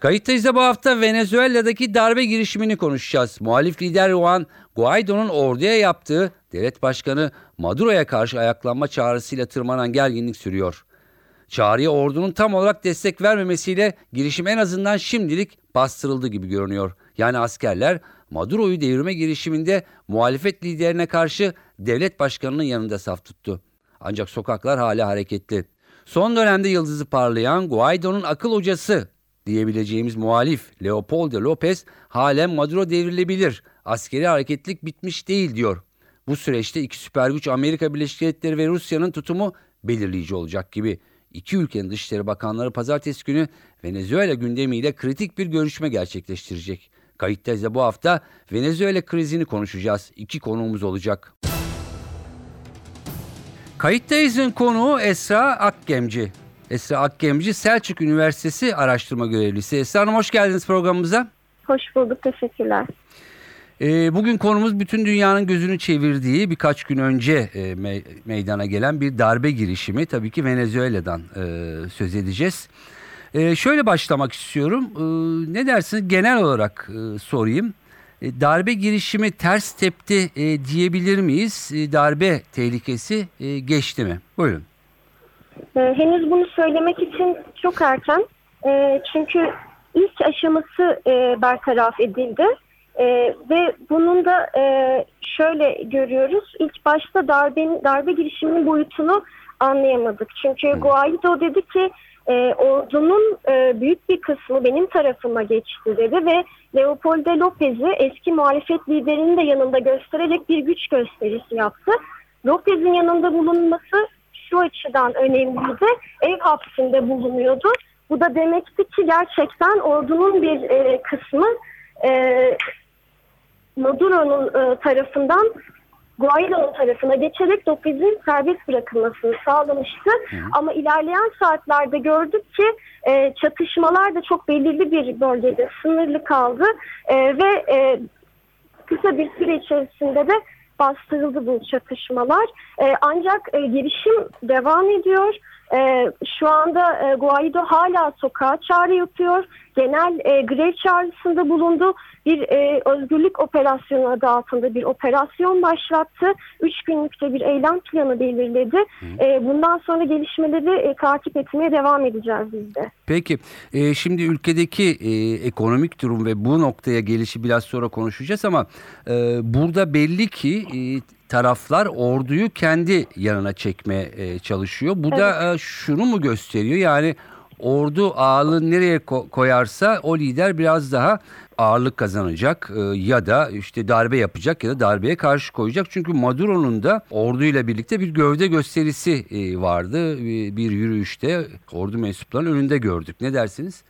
Kayıttayız da bu hafta Venezuela'daki darbe girişimini konuşacağız. Muhalif lider Juan Guaido'nun orduya yaptığı devlet başkanı Maduro'ya karşı ayaklanma çağrısıyla tırmanan gerginlik sürüyor. Çağrıya ordunun tam olarak destek vermemesiyle girişim en azından şimdilik bastırıldı gibi görünüyor. Yani askerler Maduro'yu devirme girişiminde muhalefet liderine karşı devlet başkanının yanında saf tuttu. Ancak sokaklar hala hareketli. Son dönemde yıldızı parlayan Guaido'nun akıl hocası diyebileceğimiz muhalif Leopoldo Lopez halen Maduro devrilebilir. Askeri hareketlik bitmiş değil diyor. Bu süreçte iki süper güç Amerika Birleşik Devletleri ve Rusya'nın tutumu belirleyici olacak gibi. İki ülkenin dışişleri bakanları pazartesi günü Venezuela gündemiyle kritik bir görüşme gerçekleştirecek. Kayıttayız da bu hafta Venezuela krizini konuşacağız. İki konuğumuz olacak. Kayıttayız'ın konuğu Esra Akgemci. Esra Akgemci Selçuk Üniversitesi araştırma görevlisi. Esra Hanım hoş geldiniz programımıza. Hoş bulduk, teşekkürler. Ee, bugün konumuz bütün dünyanın gözünü çevirdiği birkaç gün önce e, me- meydana gelen bir darbe girişimi. Tabii ki Venezuela'dan e, söz edeceğiz. E, şöyle başlamak istiyorum. E, ne dersiniz genel olarak e, sorayım. E, darbe girişimi ters tepti e, diyebilir miyiz? E, darbe tehlikesi e, geçti mi? Buyurun. Ee, henüz bunu söylemek için çok erken. Ee, çünkü ilk aşaması e, bertaraf edildi. Ee, ve bunun da e, şöyle görüyoruz. İlk başta darbe, darbe girişiminin boyutunu anlayamadık. Çünkü Guaido dedi ki e, ordunun e, büyük bir kısmı benim tarafıma geçti dedi ve Leopoldo Lopez'i eski muhalefet liderinin de yanında göstererek bir güç gösterisi yaptı. Lopez'in yanında bulunması şu açıdan önemliydi. Ev hapsinde bulunuyordu. Bu da demekti ki gerçekten ordunun bir e, kısmı e, Maduro'nun e, tarafından Guaido'nun tarafına geçerek Lopez'in serbest bırakılmasını sağlamıştı. Hı hı. Ama ilerleyen saatlerde gördük ki e, çatışmalar da çok belirli bir bölgede sınırlı kaldı e, ve e, kısa bir süre içerisinde de bastırıldı bu çatışmalar. E, ancak e, girişim devam ediyor. E, şu anda e, Guaido hala sokağa çağrı yapıyor. Genel e, grev çağrısında bulundu. Bir e, özgürlük operasyonu adı altında bir operasyon başlattı. Üç günlükte bir eylem planı belirledi. E, bundan sonra gelişmeleri e, takip etmeye devam edeceğiz biz de. Peki e, şimdi ülkedeki e, ekonomik durum ve bu noktaya gelişi biraz sonra konuşacağız ama e, burada belli ki e, taraflar orduyu kendi yanına çekmeye e, çalışıyor. Bu evet. da e, şunu mu gösteriyor yani ordu ağırlığı nereye ko- koyarsa o lider biraz daha ağırlık kazanacak e, ya da işte darbe yapacak ya da darbeye karşı koyacak. Çünkü Maduro'nun da orduyla birlikte bir gövde gösterisi e, vardı. Bir, bir yürüyüşte ordu mensuplarının önünde gördük. Ne dersiniz?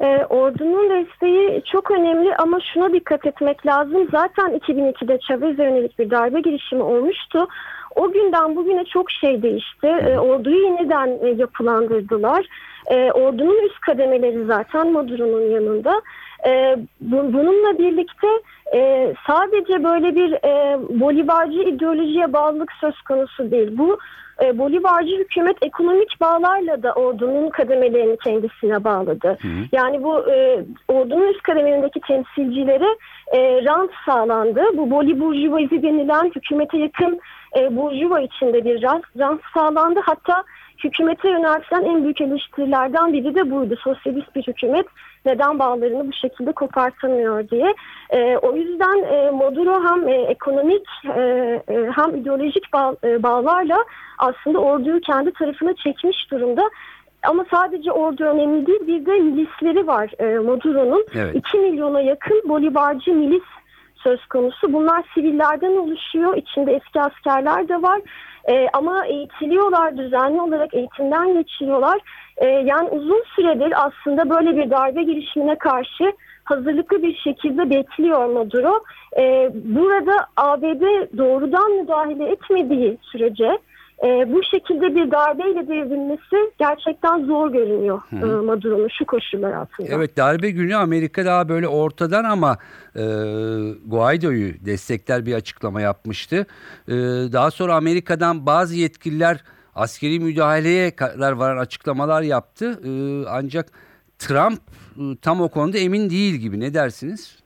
E, ordunun desteği çok önemli ama şuna dikkat etmek lazım. Zaten 2002'de Chavez'e yönelik bir darbe girişimi olmuştu. O günden bugüne çok şey değişti. E, orduyu yeniden e, yapılandırdılar. E, ordunun üst kademeleri zaten Maduro'nun yanında. E, bu, bununla birlikte e, sadece böyle bir e, Bolivarcı ideolojiye bağlılık söz konusu değil. Bu e, Bolivarcı hükümet ekonomik bağlarla da ordunun kademelerini kendisine bağladı. Hı hı. Yani bu e, ordunun üst kademelerindeki temsilcilere e, rant sağlandı. Bu Boliburjuvazi denilen hükümete yakın e, burjuva içinde bir rant, rant sağlandı. Hatta hükümete yöneltilen en büyük eleştirilerden biri de buydu. Sosyalist bir hükümet neden bağlarını bu şekilde kopartamıyor diye. E, o yüzden e, Maduro hem e, ekonomik e, e, hem ideolojik bağ, e, bağlarla aslında orduyu kendi tarafına çekmiş durumda. Ama sadece ordu önemli değil bir de milisleri var e, Maduro'nun. Evet. 2 milyona yakın Bolivarcı milis söz konusu. Bunlar sivillerden oluşuyor. İçinde eski askerler de var. E, ama eğitiliyorlar, düzenli olarak eğitimden geçiyorlar. E, yani uzun süredir aslında böyle bir darbe girişimine karşı hazırlıklı bir şekilde bekliyor Maduro. E, burada ABD doğrudan müdahale etmediği sürece e, bu şekilde bir darbeyle devrilmesi gerçekten zor görünüyor e, Maduro'nun şu koşullar altında. Evet darbe günü Amerika daha böyle ortadan ama e, Guaido'yu destekler bir açıklama yapmıştı. E, daha sonra Amerika'dan bazı yetkililer askeri müdahaleye kadar varan açıklamalar yaptı. E, ancak Trump e, tam o konuda emin değil gibi ne dersiniz?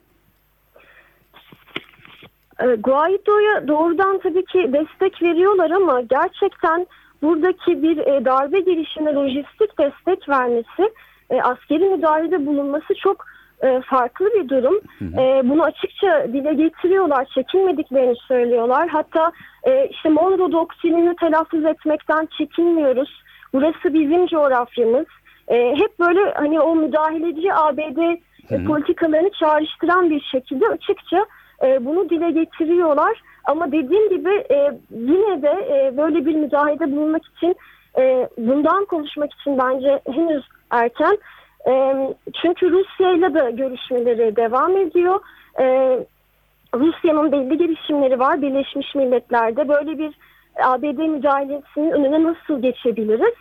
E, Guaido'ya doğrudan tabii ki destek veriyorlar ama gerçekten buradaki bir e, darbe girişimine lojistik destek vermesi, e, askeri müdahalede bulunması çok e, farklı bir durum. E, bunu açıkça dile getiriyorlar, çekinmediklerini söylüyorlar. Hatta e, işte Monroe doktrinini telaffuz etmekten çekinmiyoruz. Burası bizim coğrafyamız. E, hep böyle hani o müdahaleci ABD e, politikalarını çağrıştıran bir şekilde açıkça e, bunu dile getiriyorlar. Ama dediğim gibi e, yine de e, böyle bir müdahalede bulunmak için e, bundan konuşmak için bence henüz erken. E, çünkü Rusya ile de görüşmeleri devam ediyor. E, Rusya'nın belli girişimleri var Birleşmiş Milletler'de. Böyle bir ABD müdahalesinin önüne nasıl geçebiliriz?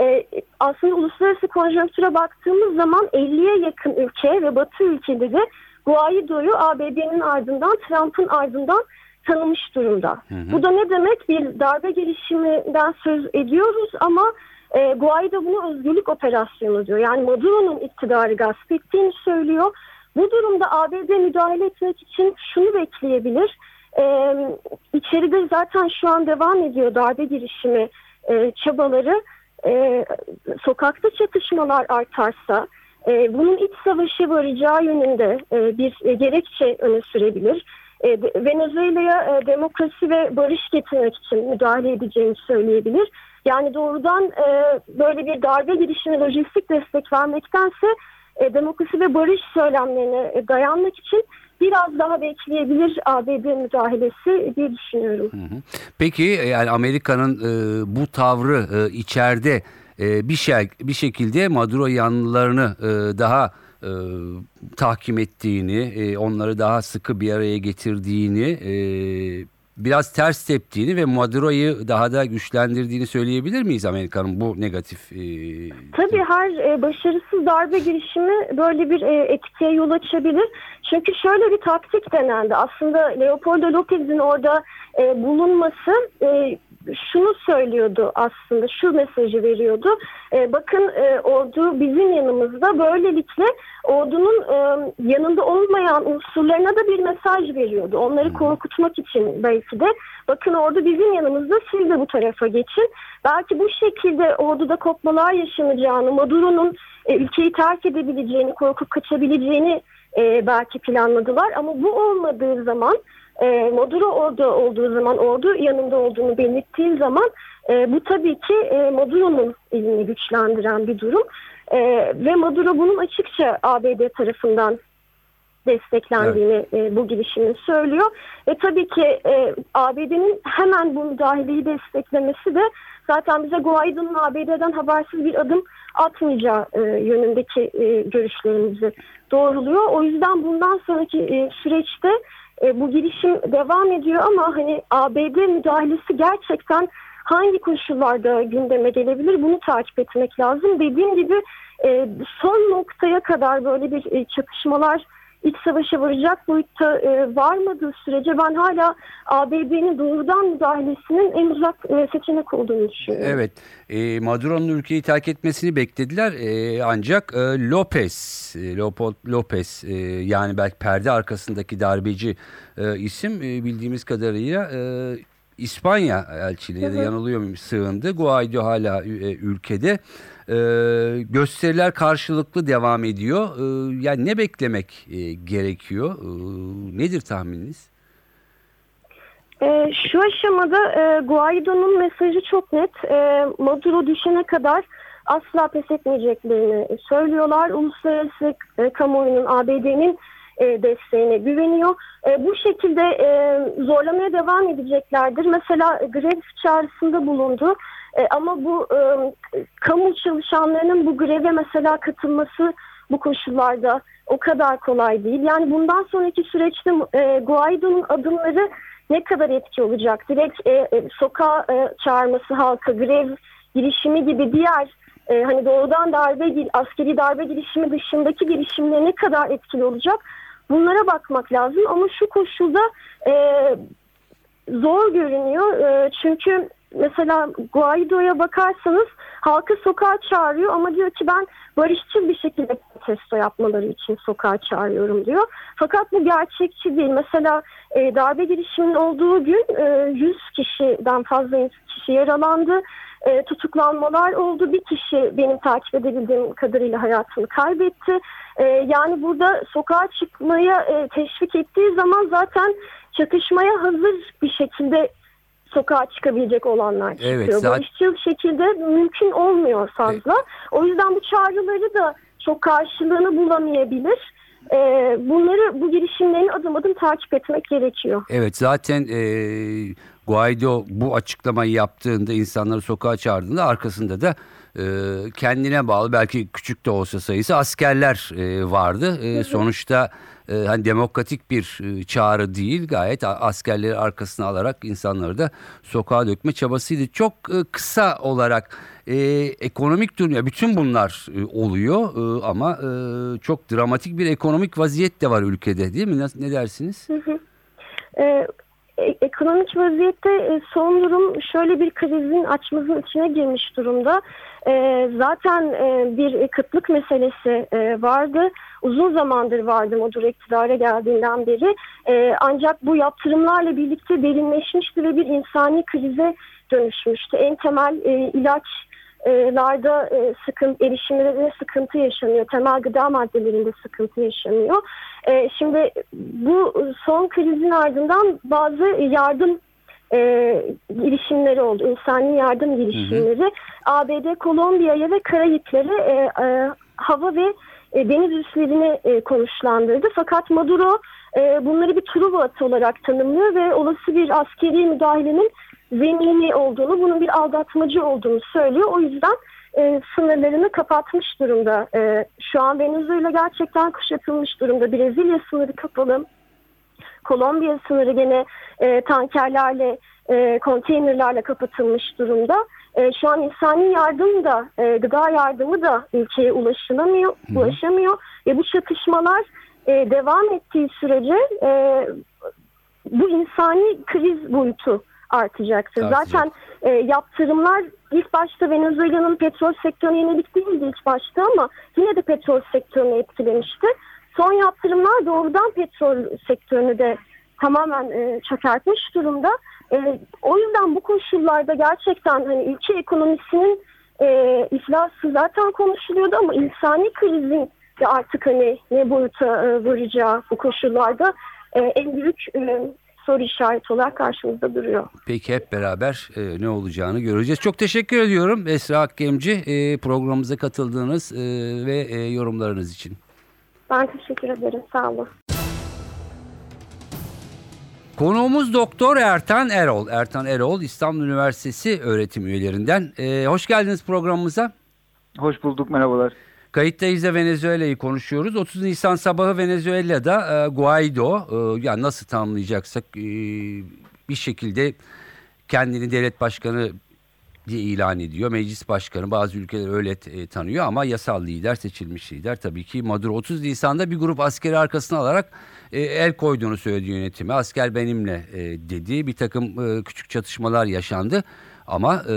Ee, aslında uluslararası konjonktüre baktığımız zaman 50'ye yakın ülke ve Batı ülkeleri Guaido'yu ABD'nin ardından Trump'ın ardından tanımış durumda. Hı hı. Bu da ne demek? Bir darbe girişiminden söz ediyoruz ama e, Guaido bunu özgürlük operasyonu diyor. Yani Maduro'nun iktidarı gasp ettiğini söylüyor. Bu durumda ABD müdahale etmek için şunu bekleyebilir. Ee, içeride zaten şu an devam ediyor darbe girişimi e, çabaları. E, sokakta çatışmalar artarsa e, bunun iç savaşı varacağı yönünde e, bir e, gerekçe öne sürebilir. E, Venezuela'ya e, demokrasi ve barış getirmek için müdahale edeceğini söyleyebilir. Yani doğrudan e, böyle bir darbe girişine lojistik destek vermektense e, demokrasi ve barış söylemlerine e, dayanmak için biraz daha bekleyebilir ABD müdahalesi diye düşünüyorum. Peki yani Amerika'nın e, bu tavrı e, içeride e, bir şey bir şekilde Maduro yanlılarını e, daha e, tahkim ettiğini, e, onları daha sıkı bir araya getirdiğini, e, biraz ters teptiğini ve Maduro'yu daha da güçlendirdiğini söyleyebilir miyiz Amerika'nın bu negatif? E, Tabii her e, başarısız darbe girişimi böyle bir e, etkiye yol açabilir. Çünkü şöyle bir taktik denendi. Aslında Leopoldo López'in orada e, bulunması e, şunu söylüyordu aslında şu mesajı veriyordu. E, bakın e, ordu bizim yanımızda böylelikle ordunun e, yanında olmayan unsurlarına da bir mesaj veriyordu. Onları korkutmak için belki de bakın ordu bizim yanımızda siz de bu tarafa geçin. Belki bu şekilde orduda kopmalar yaşanacağını, Maduro'nun e, ülkeyi terk edebileceğini, korkup kaçabileceğini e, belki planladılar. Ama bu olmadığı zaman e, Maduro orada olduğu zaman, ordu yanında olduğunu belirttiği zaman e, bu tabii ki e, Maduro'nun elini güçlendiren bir durum. E, ve Maduro bunun açıkça ABD tarafından desteklendiğini evet. e, bu girişimin söylüyor. Ve tabii ki e, ABD'nin hemen bu müdahaleyi desteklemesi de zaten bize Guaido'nun ABD'den habersiz bir adım atmayacağı e, yönündeki e, görüşlerimizi doğruluyor. O yüzden bundan sonraki e, süreçte e, bu girişim devam ediyor ama hani ABD müdahalesi gerçekten hangi koşullarda gündeme gelebilir bunu takip etmek lazım. Dediğim gibi e, son noktaya kadar böyle bir e, çatışmalar iç savaşa varacak boyutta e, varmadığı sürece ben hala ABD'nin doğrudan müdahalesinin en uzak e, seçenek olduğunu düşünüyorum. Evet, e, Maduro'nun ülkeyi terk etmesini beklediler e, ancak e, Lopez, e, Leopold Lopez e, yani belki perde arkasındaki darbeci e, isim e, bildiğimiz kadarıyla e, İspanya elçiliği da yanılıyor muyum sığındı. Guaido hala e, ülkede. E, gösteriler karşılıklı devam ediyor. E, yani ne beklemek e, gerekiyor? E, nedir tahmininiz? E, şu aşamada e, Guaido'nun mesajı çok net. E, Maduro düşene kadar asla pes etmeyeceklerini söylüyorlar. Uluslararası e, kamuoyunun ABD'nin e, desteğine güveniyor. E, bu şekilde e, zorlamaya devam edeceklerdir. Mesela grev çağrısında bulundu. E, ama bu e, kamu çalışanlarının bu greve mesela katılması bu koşullarda o kadar kolay değil. Yani bundan sonraki süreçte e, Guaido'nun adımları ne kadar etki olacak? Direkt e, e, sokağa e, çağırması halka, grev girişimi gibi diğer e, hani doğrudan darbe, askeri darbe girişimi dışındaki girişimler ne kadar etkili olacak? Bunlara bakmak lazım ama şu koşulda e, zor görünüyor. E, çünkü mesela Guaido'ya bakarsanız halkı sokağa çağırıyor ama diyor ki ben barışçıl bir şekilde protesto yapmaları için sokağa çağırıyorum diyor. Fakat bu gerçekçi değil. Mesela e, darbe girişiminin olduğu gün e, 100 kişiden fazla kişi yaralandı. E, tutuklanmalar oldu. Bir kişi benim takip edebildiğim kadarıyla hayatını kaybetti. E, yani burada sokağa çıkmaya e, teşvik ettiği zaman zaten çatışmaya hazır bir şekilde sokağa çıkabilecek olanlar çıkıyor. Evet, zaten... Barışçıl şekilde mümkün olmuyor fazla. O yüzden bu çağrıları da çok karşılığını bulamayabilir. Ee, bunları bu girişimlerini adım adım takip etmek gerekiyor. Evet zaten e, Guaido bu açıklamayı yaptığında insanları sokağa çağırdığında arkasında da e, kendine bağlı belki küçük de olsa sayısı askerler e, vardı. E, sonuçta e, hani demokratik bir e, çağrı değil gayet askerleri arkasına alarak insanları da sokağa dökme çabasıydı. Çok e, kısa olarak e, ekonomik durum bütün bunlar e, oluyor e, ama e, çok dramatik bir ekonomik vaziyet de var ülkede değil mi? Ne, ne dersiniz? Hı hı. E, ekonomik vaziyette e, son durum şöyle bir krizin açmazın içine girmiş durumda. E, zaten e, bir kıtlık meselesi vardı. Uzun zamandır vardı Maduro iktidara geldiğinden beri. Ancak bu yaptırımlarla birlikte derinleşmişti ve bir insani krize dönüşmüştü. En temel ilaç larda e, sıkıntı, erişimlerinde sıkıntı yaşanıyor. Temel gıda maddelerinde sıkıntı yaşanıyor. E, şimdi bu son krizin ardından bazı yardım e, girişimleri oldu. İnsani yardım girişimleri. Hı hı. ABD, Kolombiya'ya ve Karayipleri e, e, hava ve e, deniz üslerini e, konuşlandırdı. Fakat Maduro e, bunları bir Truva atı olarak tanımlıyor ve olası bir askeri müdahalenin zemini olduğunu, bunun bir aldatmacı olduğunu söylüyor. O yüzden e, sınırlarını kapatmış durumda. E, şu an Venezuela gerçekten kuşatılmış durumda. Brezilya sınırı kapalı. Kolombiya sınırı gene e, tankerlerle, e, konteynerlerle kapatılmış durumda. E, şu an insani yardım da, e, gıda yardımı da ülkeye ulaşılamıyor, Hı. ulaşamıyor. Ve bu çatışmalar e, devam ettiği sürece e, bu insani kriz boyutu artacaktır. Artacak. Zaten e, yaptırımlar ilk başta Venezuela'nın petrol sektörüne yönelik değildi ilk başta ama yine de petrol sektörünü etkilemişti. Son yaptırımlar doğrudan petrol sektörünü de tamamen e, çökertmiş durumda. E, o yüzden bu koşullarda gerçekten hani ülke ekonomisinin e, iflası zaten konuşuluyordu ama insani krizin de artık hani ne boyuta e, varacağı bu koşullarda e, en büyük e, soru işareti olarak karşımızda duruyor. Peki hep beraber e, ne olacağını göreceğiz. Çok teşekkür ediyorum Esra Akgemci e, programımıza katıldığınız e, ve e, yorumlarınız için. Ben teşekkür ederim. Sağ olun. Konuğumuz Doktor Ertan Erol. Ertan Erol İstanbul Üniversitesi öğretim üyelerinden. E, hoş geldiniz programımıza. Hoş bulduk merhabalar. Kayıttayız da Venezuela'yı konuşuyoruz. 30 Nisan sabahı Venezuela'da e, Guaido e, yani nasıl tanımlayacaksak e, bir şekilde kendini devlet başkanı diye ilan ediyor. Meclis başkanı bazı ülkeler öyle e, tanıyor ama yasal lider seçilmiş lider tabii ki Maduro 30 Nisan'da bir grup askeri arkasına alarak e, el koyduğunu söyledi yönetimi. Asker benimle e, dedi. Bir takım e, küçük çatışmalar yaşandı. Ama e,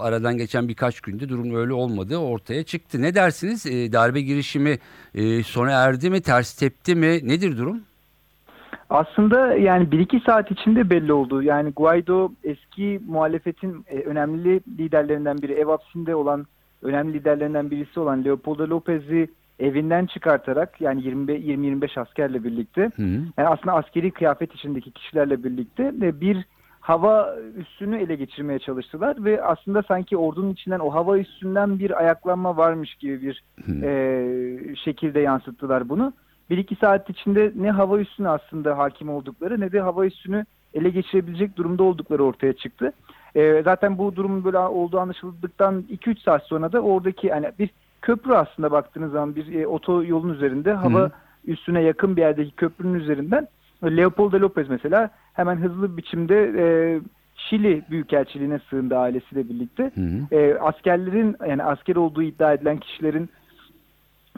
aradan geçen birkaç günde durum öyle olmadığı ortaya çıktı. Ne dersiniz? E, darbe girişimi e, sona erdi mi? Ters tepti mi? Nedir durum? Aslında yani bir iki saat içinde belli oldu. Yani Guaido eski muhalefetin e, önemli liderlerinden biri, ev hapsinde olan önemli liderlerinden birisi olan Leopoldo Lopez'i evinden çıkartarak yani 20-25 askerle birlikte hı hı. yani aslında askeri kıyafet içindeki kişilerle birlikte ve bir hava üssünü ele geçirmeye çalıştılar ve aslında sanki ordunun içinden o hava üssünden bir ayaklanma varmış gibi bir e, şekilde yansıttılar bunu. Bir iki saat içinde ne hava üssüne aslında hakim oldukları ne de hava üssünü ele geçirebilecek durumda oldukları ortaya çıktı. E, zaten bu durumun böyle olduğu anlaşıldıktan 2-3 saat sonra da oradaki hani bir köprü aslında baktığınız zaman bir e, otoyolun üzerinde hava Hı. üstüne yakın bir yerdeki köprünün üzerinden Leopoldo Lopez mesela hemen hızlı bir biçimde e, Şili Büyükelçiliğine sığındı ailesiyle birlikte. Hı hı. E, askerlerin yani asker olduğu iddia edilen kişilerin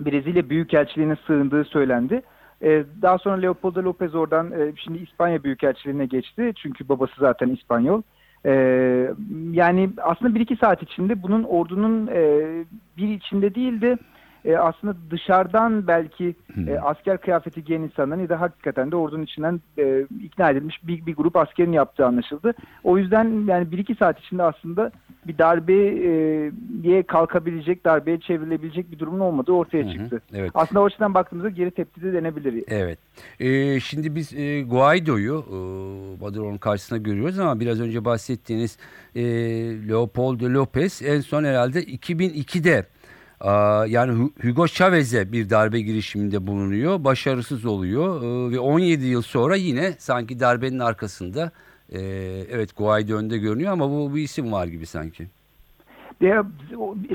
Brezilya Büyükelçiliğine sığındığı söylendi. E, daha sonra Leopoldo Lopez oradan e, şimdi İspanya Büyükelçiliğine geçti. Çünkü babası zaten İspanyol. E, yani aslında bir iki saat içinde bunun ordunun e, bir içinde değil de e, aslında dışarıdan belki e, asker kıyafeti giyen insanların ya da hakikaten de ordunun içinden e, ikna edilmiş bir, bir grup askerin yaptığı anlaşıldı. O yüzden yani bir iki saat içinde aslında bir darbeye kalkabilecek, darbeye çevrilebilecek bir durumun olmadığı ortaya Hı hı, çıktı. Evet. Aslında o açıdan baktığımızda geri tepki de denebilir. Evet. Ee, şimdi biz e, Guaido'yu e, Maduro'nun karşısında görüyoruz ama biraz önce bahsettiğiniz e, Leopoldo Lopez en son herhalde 2002'de aa, yani Hu- Hugo Chavez'e bir darbe girişiminde bulunuyor. Başarısız oluyor e, ve 17 yıl sonra yine sanki darbenin arkasında e, evet Guaido önde görünüyor ama bu bir isim var gibi sanki.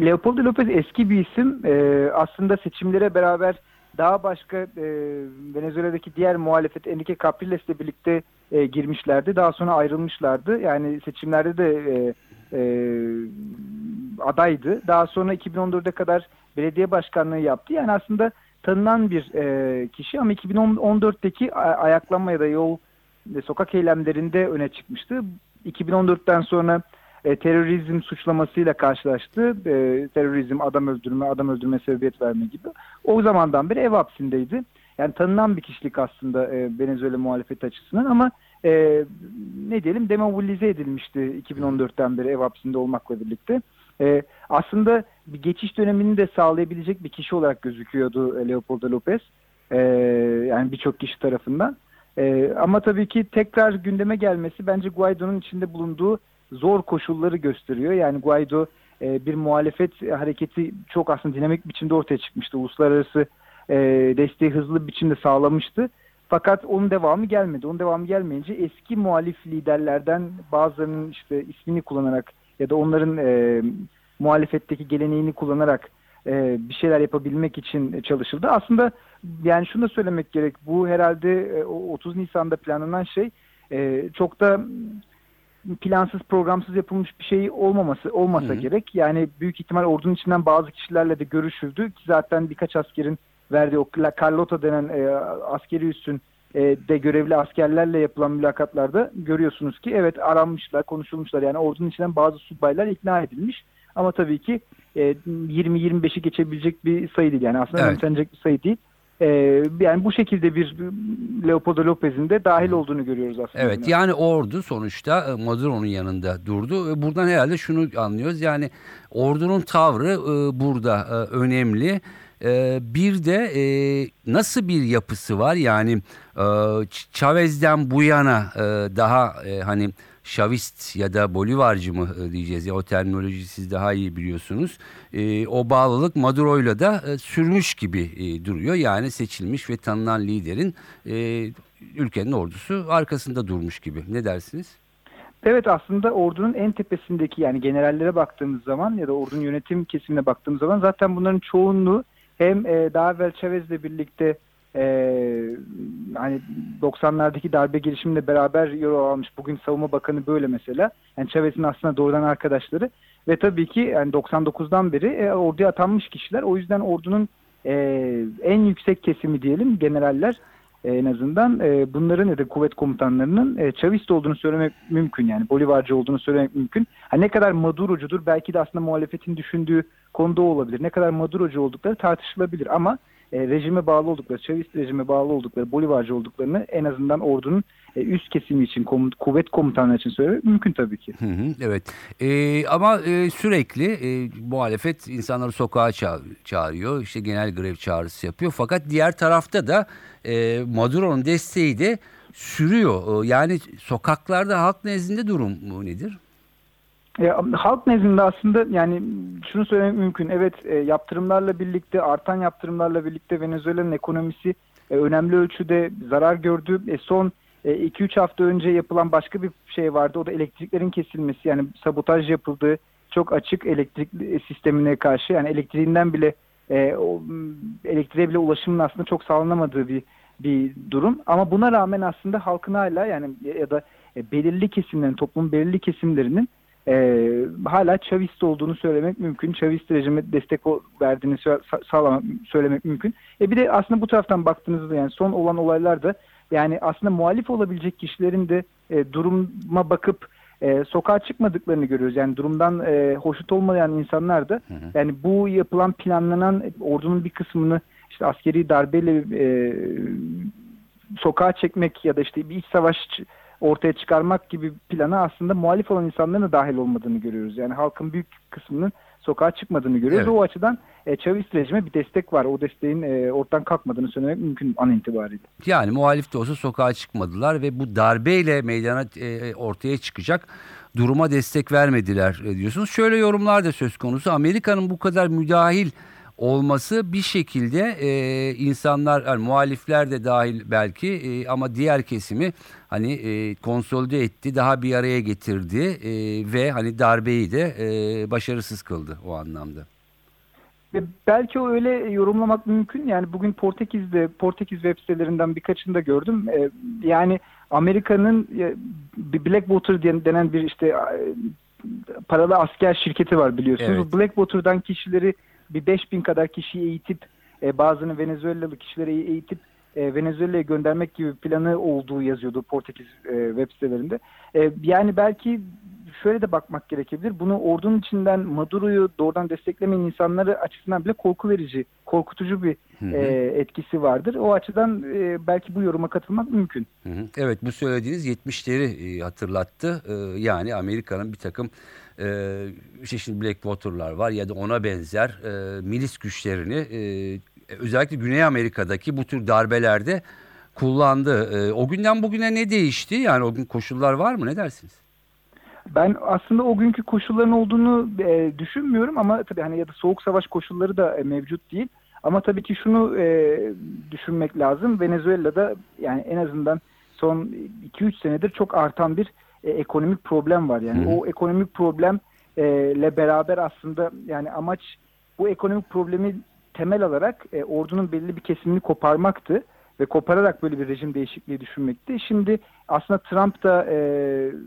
Leopoldo Lopez eski bir isim. Ee, aslında seçimlere beraber daha başka e, Venezuela'daki diğer muhalefet Enrique Capriles'le birlikte e, girmişlerdi. Daha sonra ayrılmışlardı. Yani seçimlerde de e, adaydı. Daha sonra 2014'e kadar belediye başkanlığı yaptı. Yani aslında tanınan bir e, kişi ama 2014'teki a- ayaklanma ya da yol ve sokak eylemlerinde öne çıkmıştı. 2014'ten sonra e, terörizm suçlamasıyla karşılaştı. E, terörizm, adam öldürme, adam öldürme sebebiyet verme gibi. O zamandan beri ev hapsindeydi. Yani tanınan bir kişilik aslında e, Venezuela muhalefeti açısından ama e, ne diyelim demobilize edilmişti 2014'ten beri ev hapsinde olmakla birlikte. E, aslında bir geçiş dönemini de sağlayabilecek bir kişi olarak gözüküyordu e, Leopoldo Lopez. E, yani birçok kişi tarafından. E, ama tabii ki tekrar gündeme gelmesi bence Guaido'nun içinde bulunduğu zor koşulları gösteriyor. Yani Guaido e, bir muhalefet hareketi çok aslında dinamik biçimde ortaya çıkmıştı. Uluslararası e, desteği hızlı biçimde sağlamıştı. Fakat onun devamı gelmedi. Onun devamı gelmeyince eski muhalif liderlerden bazılarının işte ismini kullanarak ya da onların e, muhalefetteki geleneğini kullanarak e, bir şeyler yapabilmek için çalışıldı. Aslında yani şunu da söylemek gerek. Bu herhalde e, o 30 Nisan'da planlanan şey e, çok da plansız programsız yapılmış bir şey olmaması olmasa Hı hı. gerek. Yani büyük ihtimal ordunun içinden bazı kişilerle de görüşüldü ki zaten birkaç askerin verdiği o La Carlota denen e, askeri üssün de görevli askerlerle yapılan mülakatlarda görüyorsunuz ki evet aranmışlar, konuşulmuşlar. Yani ordunun içinden bazı subaylar ikna edilmiş. Ama tabii ki e, 20-25'i geçebilecek bir sayı değil. Yani aslında Evet. önemsenecek bir sayı değil. E, yani bu şekilde bir Leopoldo Lopez'in de dahil olduğunu görüyoruz aslında. Evet yani ordu sonuçta e, Maduro'nun yanında durdu. ve Buradan herhalde şunu anlıyoruz yani ordunun tavrı e, burada e, önemli. E, Bir de e, nasıl bir yapısı var yani e, Chavez'den bu yana e, daha e, hani Şavist ya da Bolivarcı mı diyeceğiz ya o terminolojiyi siz daha iyi biliyorsunuz. E, o bağlılık Maduro'yla da e, sürmüş gibi e, duruyor. Yani seçilmiş ve tanınan liderin e, ülkenin ordusu arkasında durmuş gibi. Ne dersiniz? Evet aslında ordunun en tepesindeki yani generallere baktığımız zaman ya da ordunun yönetim kesimine baktığımız zaman zaten bunların çoğunluğu hem e, daha evvel Chavez'le birlikte e, hani 90'lardaki darbe girişiminde beraber yer almış. Bugün Savunma Bakanı böyle mesela. Yani Chavez'in aslında doğrudan arkadaşları ve tabii ki yani 99'dan beri e, orduya atanmış kişiler. O yüzden ordunun e, en yüksek kesimi diyelim generaller e, en azından e, bunların ya da kuvvet komutanlarının e, Chavist olduğunu söylemek mümkün yani Bolivarcı olduğunu söylemek mümkün. Ha, ne kadar Maduro'cudur belki de aslında muhalefetin düşündüğü konuda olabilir. Ne kadar Maduro'cu oldukları tartışılabilir ama e, rejime bağlı oldukları, Chavist rejime bağlı oldukları, Bolivarcı olduklarını en azından ordunun e, üst kesimi için, kom- kuvvet komutanları için söylemek mümkün tabii ki. Hı hı, evet E, ama e, sürekli e, muhalefet insanları sokağa ça- çağırıyor işte genel grev çağrısı yapıyor fakat diğer tarafta da e, Maduro'nun desteği de sürüyor E, yani sokaklarda halk nezdinde durum nedir? E, halk nezdinde aslında yani şunu söylemek mümkün. Evet e, yaptırımlarla birlikte artan yaptırımlarla birlikte Venezuela'nın ekonomisi e, önemli ölçüde zarar gördü. E, son 2-3 hafta önce yapılan başka bir şey vardı. O da elektriklerin kesilmesi yani sabotaj yapıldığı çok açık elektrik sistemine karşı yani elektriğinden bile e, o, elektriğe bile ulaşımın aslında çok sağlanamadığı bir bir durum. Ama buna rağmen aslında halkın hala yani ya da e, belirli kesimlerin, toplumun belirli kesimlerinin e, hala Chavist olduğunu söylemek mümkün. Chavist rejime destek verdiğini sağlamak, söylemek mümkün. E bir de aslında bu taraftan baktığınızda yani son olan olaylarda yani aslında muhalif olabilecek kişilerin de e, duruma bakıp e, sokağa çıkmadıklarını görüyoruz. Yani durumdan e, hoşnut olmayan insanlar da hı hı. yani bu yapılan planlanan ordunun bir kısmını işte askeri darbeyle e, sokağa çekmek ya da işte bir iç savaş ortaya çıkarmak gibi plana aslında muhalif olan insanların da dahil olmadığını görüyoruz. Yani halkın büyük kısmının sokağa çıkmadığını görüyoruz. Evet. O açıdan e, Chavist rejime bir destek var. O desteğin e, ortadan kalkmadığını söylemek mümkün an itibariyle. Yani muhalif de olsa sokağa çıkmadılar ve bu darbeyle meydana e, ortaya çıkacak duruma destek vermediler e, diyorsunuz. Şöyle yorumlar da söz konusu. Amerika'nın bu kadar müdahil olması bir şekilde e, insanlar yani muhalifler de dahil belki e, ama diğer kesimi hani e, konsolide etti daha bir araya getirdi e, ve hani darbeyi de e, başarısız kıldı o anlamda. Belki öyle yorumlamak mümkün. Yani bugün Portekiz'de, Portekiz web sitelerinden birkaçını da gördüm. Ee, yani Amerika'nın e, Blackwater denen bir işte e, paralı asker şirketi var biliyorsunuz. Evet. Blackwater'dan kişileri bir 5000 kadar kişiyi eğitip e, bazını Venezuelalı kişileri eğitip e, Venezuela'ya göndermek gibi planı olduğu yazıyordu Portekiz e, web sitelerinde. E, yani belki şöyle de bakmak gerekebilir. Bunu ordunun içinden Maduro'yu doğrudan desteklemeyen insanları açısından bile korku verici, korkutucu bir hı hı. E, etkisi vardır. O açıdan e, belki bu yoruma katılmak mümkün. Hı hı. Evet bu söylediğiniz 70'leri e, hatırlattı. E, yani Amerika'nın bir takım e, şimdi Blackwater'lar var ya da ona benzer e, milis güçlerini e, özellikle Güney Amerika'daki bu tür darbelerde kullandı. E, o günden bugüne ne değişti? Yani o gün koşullar var mı? Ne dersiniz? Ben aslında o günkü koşulların olduğunu e, düşünmüyorum ama tabii hani ya da soğuk savaş koşulları da e, mevcut değil. Ama tabii ki şunu e, düşünmek lazım. Venezuela'da yani en azından son 2-3 senedir çok artan bir e, ekonomik problem var. Yani Hı. o ekonomik problemle beraber aslında yani amaç bu ekonomik problemi temel alarak e, ordunun belli bir kesimini koparmaktı ve kopararak böyle bir rejim değişikliği düşünmekti. Şimdi aslında Trump da e,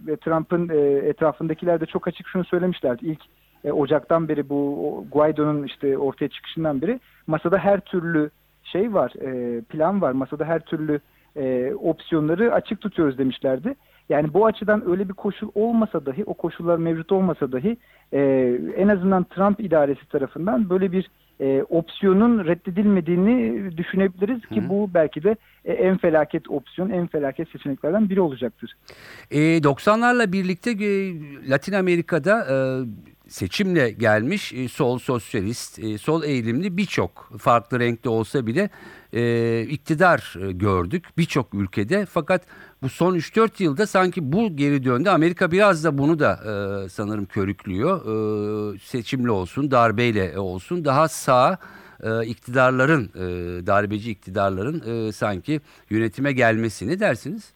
ve Trump'ın e, etrafındakiler de çok açık şunu söylemişlerdi. İlk e, Ocak'tan beri bu Guaido'nun işte ortaya çıkışından beri masada her türlü şey var, e, plan var. Masada her türlü e, opsiyonları açık tutuyoruz demişlerdi. Yani bu açıdan öyle bir koşul olmasa dahi, o koşullar mevcut olmasa dahi e, en azından Trump idaresi tarafından böyle bir e, opsiyonun reddedilmediğini düşünebiliriz ki Hı. bu belki de e, en felaket opsiyon, en felaket seçeneklerden biri olacaktır. E, 90'larla birlikte e, Latin Amerika'da e, seçimle gelmiş e, sol sosyalist, e, sol eğilimli birçok farklı renkte olsa bile e, iktidar gördük birçok ülkede. Fakat bu son 3-4 yılda sanki bu geri döndü. Amerika biraz da bunu da sanırım körüklüyor. E, seçimli olsun, darbeyle olsun daha sağ iktidarların, darbeci iktidarların sanki yönetime gelmesini dersiniz?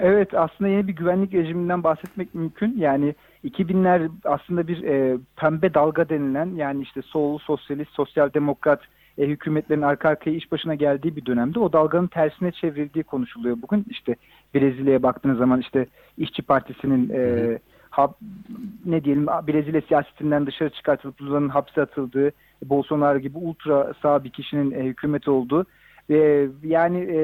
Evet aslında yeni bir güvenlik rejiminden bahsetmek mümkün. Yani 2000'ler aslında bir e, pembe dalga denilen yani işte sol, sosyalist, sosyal demokrat e, hükümetlerin arka arkaya iş başına geldiği bir dönemde o dalganın tersine çevrildiği konuşuluyor bugün. İşte Brezilya'ya baktığınız zaman işte İşçi Partisi'nin e, hap, ne diyelim Brezilya siyasetinden dışarı çıkartılıp Lula'nın hapse atıldığı, Bolsonaro gibi ultra sağ bir kişinin e, hükümet olduğu. E, yani e,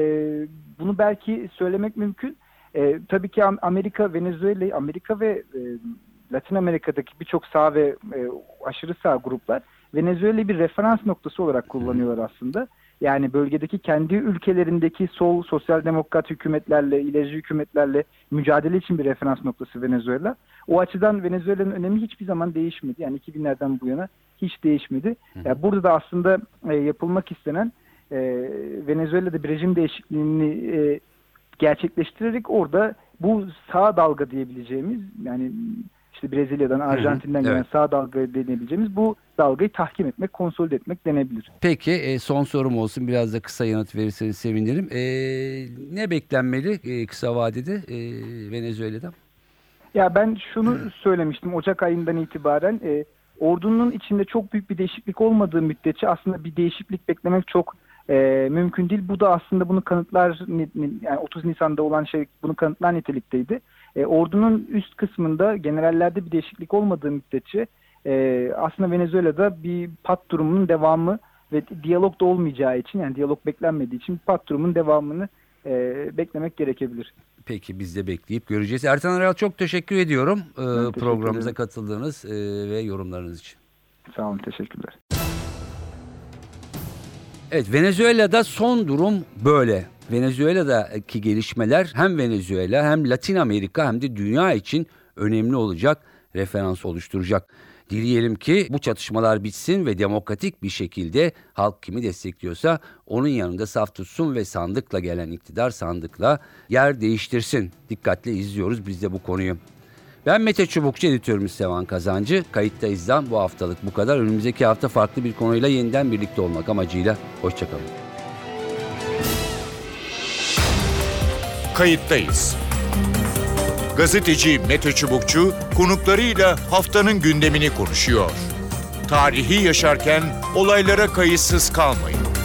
bunu belki söylemek mümkün. E, tabii ki Amerika, Venezuela, Amerika ve e, Latin Amerika'daki birçok sağ ve e, aşırı sağ gruplar Venezuela'yı bir referans noktası olarak kullanıyorlar aslında. Yani bölgedeki kendi ülkelerindeki sol sosyal demokrat hükümetlerle, ilerici hükümetlerle mücadele için bir referans noktası Venezuela. O açıdan Venezuela'nın önemi hiçbir zaman değişmedi. Yani 2000'lerden bu yana hiç değişmedi. Yani burada da aslında e, yapılmak istenen e, Venezuela'da bir rejim değişikliğini e, gerçekleştirerek orada bu sağ dalga diyebileceğimiz yani işte Brezilya'dan, Arjantin'den gelen sağ dalga deneyebileceğimiz bu dalgayı tahkim etmek, konsolide etmek denebilir. Peki e, son sorum olsun biraz da kısa yanıt verirseniz sevinirim. E, ne beklenmeli e, kısa vadede e, Venezuela'da? Ya ben şunu söylemiştim Ocak ayından itibaren e, ordunun içinde çok büyük bir değişiklik olmadığı müddetçe aslında bir değişiklik beklemek çok e, mümkün değil. Bu da aslında bunu kanıtlar ni- ni- yani 30 Nisan'da olan şey bunu kanıtlar nitelikteydi. E, ordunun üst kısmında generallerde bir değişiklik olmadığı müddetçe e, aslında Venezuela'da bir pat durumunun devamı ve diyalog da olmayacağı için yani diyalog beklenmediği için pat durumunun devamını e, beklemek gerekebilir. Peki biz de bekleyip göreceğiz. Ertan Aral çok teşekkür ediyorum e, teşekkür programımıza ederim. katıldığınız e, ve yorumlarınız için. Sağ olun, teşekkürler. Evet Venezuela'da son durum böyle. Venezuela'daki gelişmeler hem Venezuela hem Latin Amerika hem de dünya için önemli olacak, referans oluşturacak. Dileyelim ki bu çatışmalar bitsin ve demokratik bir şekilde halk kimi destekliyorsa onun yanında saf tutsun ve sandıkla gelen iktidar sandıkla yer değiştirsin. Dikkatle izliyoruz biz de bu konuyu. Ben Mete Çubukçu, editörümüz Sevan Kazancı. Kayıttayız'dan bu haftalık bu kadar. Önümüzdeki hafta farklı bir konuyla yeniden birlikte olmak amacıyla. Hoşçakalın. Kayıttayız. Gazeteci Mete Çubukçu konuklarıyla haftanın gündemini konuşuyor. Tarihi yaşarken olaylara kayıtsız kalmayın.